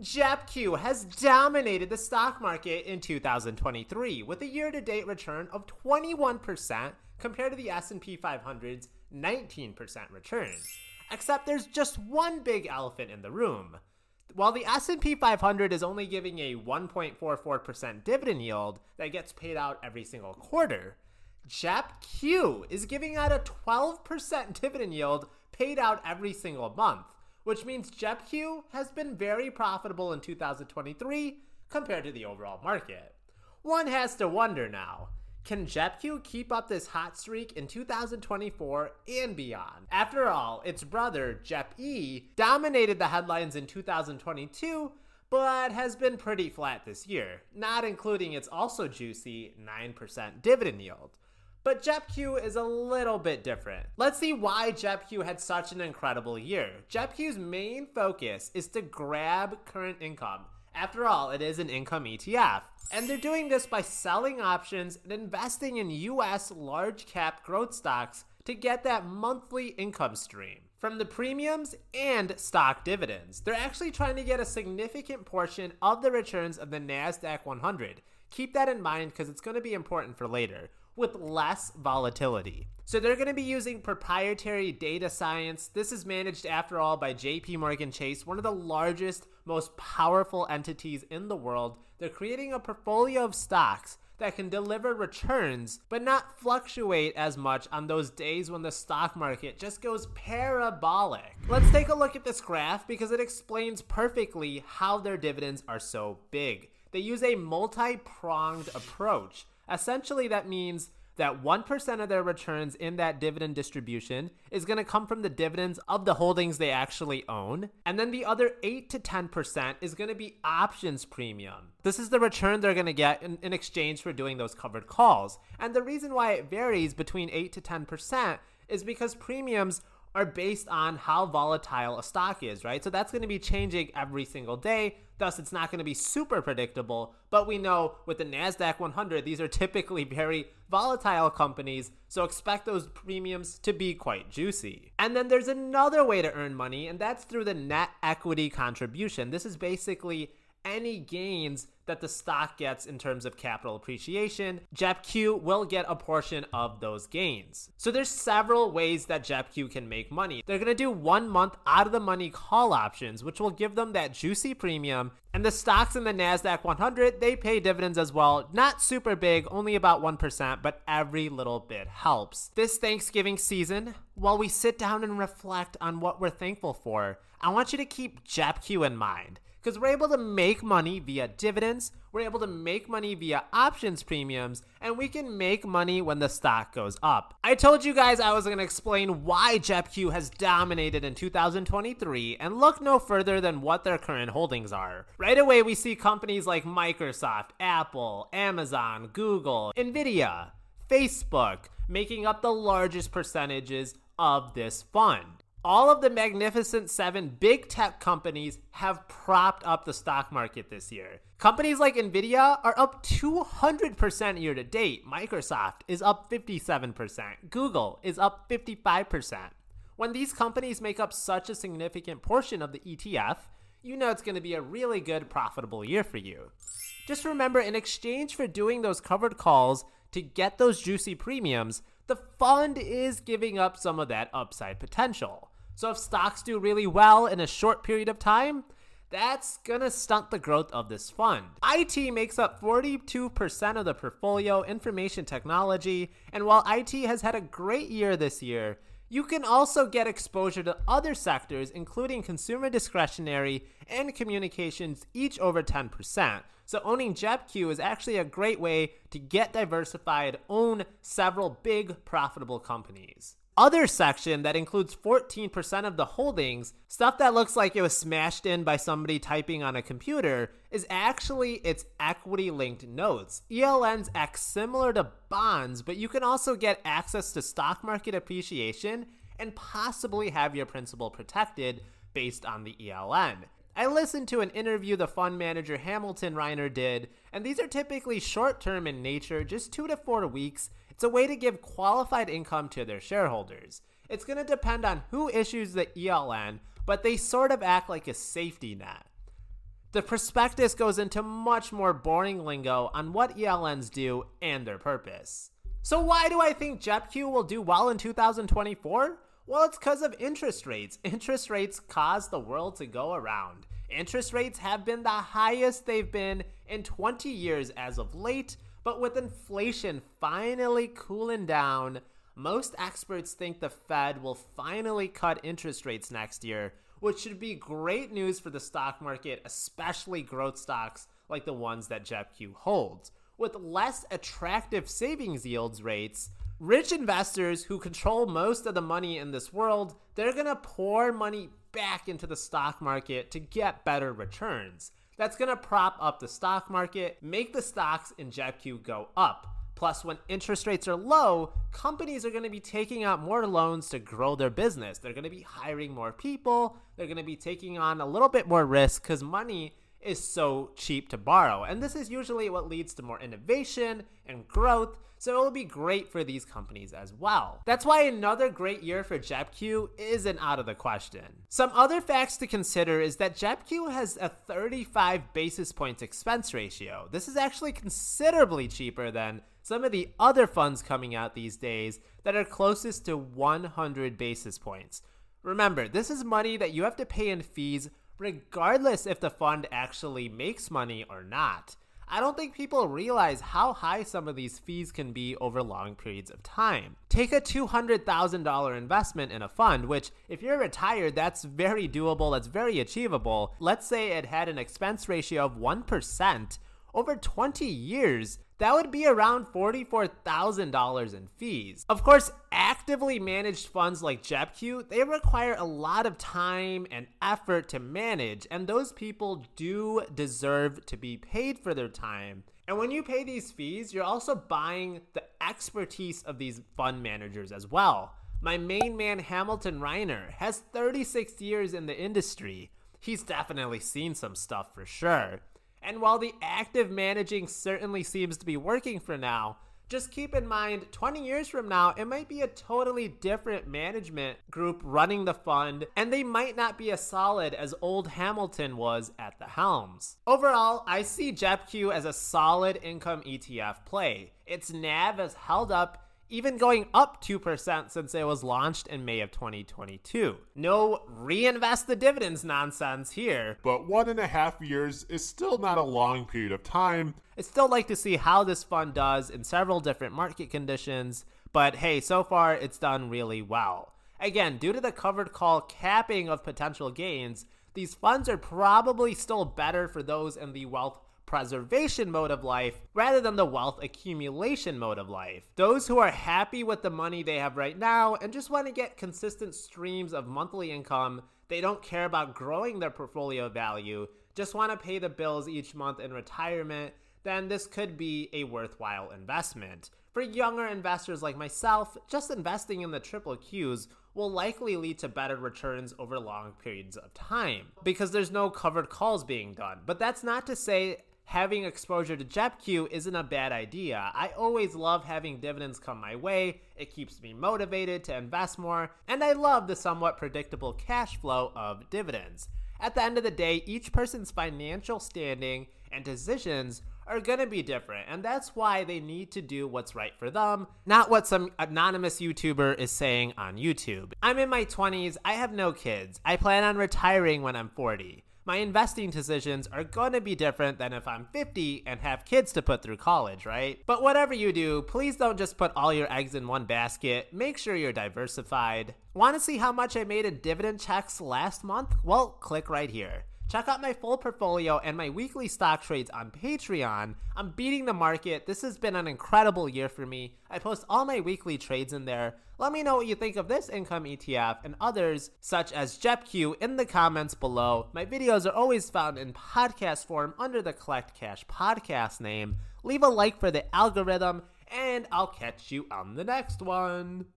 JEPQ has dominated the stock market in 2023 with a year-to-date return of 21% compared to the S&P 500's 19% return. Except there's just one big elephant in the room. While the S&P 500 is only giving a 1.44% dividend yield that gets paid out every single quarter, JEPQ is giving out a 12% dividend yield paid out every single month, which means JEPQ has been very profitable in 2023 compared to the overall market. One has to wonder now, can JEPQ keep up this hot streak in 2024 and beyond? After all, its brother, JEPI, dominated the headlines in 2022, but has been pretty flat this year, not including its also juicy 9% dividend yield. But JEPQ is a little bit different. Let's see why JEPQ had such an incredible year. JEPQ's main focus is to grab current income. After all, it is an income ETF. And they're doing this by selling options and investing in US large cap growth stocks to get that monthly income stream from the premiums and stock dividends. They're actually trying to get a significant portion of the returns of the NASDAQ 100. Keep that in mind because it's going to be important for later with less volatility. So they're going to be using proprietary data science. This is managed after all by JP Morgan Chase, one of the largest, most powerful entities in the world. They're creating a portfolio of stocks that can deliver returns but not fluctuate as much on those days when the stock market just goes parabolic. Let's take a look at this graph because it explains perfectly how their dividends are so big. They use a multi-pronged approach. Essentially, that means that 1% of their returns in that dividend distribution is going to come from the dividends of the holdings they actually own. And then the other 8 to 10% is going to be options premium. This is the return they're going to get in, in, exchange for doing those covered calls. And the reason why it varies between 8 to 10% is because premiums are based on how volatile a stock is, right? So that's going to be changing every single day. Thus, it's not going to be super predictable. But we know with the NASDAQ 100, these are typically very volatile companies. So expect those premiums to be quite juicy. And then there's another way to earn money, and that's through the net equity contribution. This is basically any gains that the stock gets in terms of capital appreciation, JEPQ will get a portion of those gains. So there's several ways that JEPQ can make money. They're going to do one month out of the money call options, which will give them that juicy premium. And the stocks in the NASDAQ 100, they pay dividends as well. Not super big, only about 1%, but every little bit helps. This Thanksgiving season, while we sit down and reflect on what we're thankful for, I want you to keep JEPQ in mind because we're able to make money via dividends, we're able to make money via options premiums, and we can make money when the stock goes up. I told you guys I was going to explain why JEPQ has dominated in 2023, and look no further than what their current holdings are. Right away, we see companies like Microsoft, Apple, Amazon, Google, Nvidia, Facebook making up the largest percentages of this fund all of the magnificent seven big tech companies have propped up the stock market this year. Companies like Nvidia are up 200% year to date. Microsoft is up 57%. Google is up 55%. When these companies make up such a significant portion of the ETF, you know it's going to be a really good profitable year for you. Just remember in exchange for doing those covered calls to get those juicy premiums, the fund is giving up some of that upside potential. So if stocks do really well in a short period of time, that's gonna stunt the growth of this fund. IT makes up 42% of the portfolio, information technology, and while IT has had a great year this year, you can also get exposure to other sectors, including consumer discretionary and communications, each over 10%. So owning JEPQ is actually a great way to get diversified, own several big profitable companies other section that includes 14% of the holdings, stuff that looks like it was smashed in by somebody typing on a computer, is actually its equity linked notes. ELNs act similar to bonds, but you can also get access to stock market appreciation and possibly have your principal protected based on the ELN. I listened to an interview the fund manager Hamilton Reiner did, and these are typically short term in nature, just two to four weeks, it's a way to give qualified income to their shareholders. It's going to depend on who issues the ELN, but they sort of act like a safety net. The prospectus goes into much more boring lingo on what ELNs do and their purpose. So why do I think JEPQ will do well in 2024? Well, it's because of interest rates. Interest rates cause the world to go around. Interest rates have been the highest they've been in 20 years as of late, but with inflation finally cooling down, most experts think the Fed will finally cut interest rates next year, which should be great news for the stock market, especially growth stocks like the ones that JEPQ holds. With less attractive savings yields rates, rich investors who control most of the money in this world, they're going to pour money back into the stock market to get better returns. That's going to prop up the stock market, make the stocks in JEPQ go up. Plus, when interest rates are low, companies are going to be taking out more loans to grow their business. They're going to be hiring more people. They're going to be taking on a little bit more risk because money is so cheap to borrow. And this is usually what leads to more innovation and growth, so it will be great for these companies as well. That's why another great year for JEPQ isn't out of the question. Some other facts to consider is that JEPQ has a 35 basis points expense ratio. This is actually considerably cheaper than some of the other funds coming out these days that are closest to 100 basis points. Remember, this is money that you have to pay in fees regardless if the fund actually makes money or not. I don't think people realize how high some of these fees can be over long periods of time. Take a $200,000 investment in a fund, which, if you're retired, that's very doable, that's very achievable. Let's say it had an expense ratio of 1%. Over 20 years, that would be around $44,000 in fees. Of course, actively managed funds like JEPQ, they require a lot of time and effort to manage, and those people do deserve to be paid for their time. And when you pay these fees, you're also buying the expertise of these fund managers as well. My main man, Hamilton Reiner, has 36 years in the industry. He's definitely seen some stuff for sure. And while the active managing certainly seems to be working for now, just keep in mind 20 years from now, it might be a totally different management group running the fund, and they might not be as solid as old Hamilton was at the helms. Overall, I see JEPQ as a solid income ETF play. Its NAV has held up even going up 2% since it was launched in May of 2022. No reinvest the dividends nonsense here. But one and a half years is still not a long period of time. I'd still like to see how this fund does in several different market conditions, but hey, so far it's done really well. Again, due to the covered call capping of potential gains, these funds are probably still better for those in the wealth preservation mode of life rather than the wealth accumulation mode of life. Those who are happy with the money they have right now and just want to get consistent streams of monthly income, they don't care about growing their portfolio value, just want to pay the bills each month in retirement, then this could be a worthwhile investment. For younger investors like myself, just investing in the triple Qs will likely lead to better returns over long periods of time because there's no covered calls being done. But that's not to say having exposure to JEPQ isn't a bad idea. I always love having dividends come my way. It keeps me motivated to invest more, and I love the somewhat predictable cash flow of dividends. At the end of the day, each person's financial standing and decisions are going to be different, and that's why they need to do what's right for them, not what some anonymous YouTuber is saying on YouTube. I'm in my 20s, I have no kids. I plan on retiring when I'm 40 my investing decisions are going to be different than if I'm 50 and have kids to put through college, right? But whatever you do, please don't just put all your eggs in one basket. Make sure you're diversified. Want to see how much I made in dividend checks last month? Well, click right here. Check out my full portfolio and my weekly stock trades on Patreon. I'm beating the market. This has been an incredible year for me. I post all my weekly trades in there. Let me know what you think of this income ETF and others, such as JEPQ, in the comments below. My videos are always found in podcast form under the Collect Cash podcast name. Leave a like for the algorithm, and I'll catch you on the next one.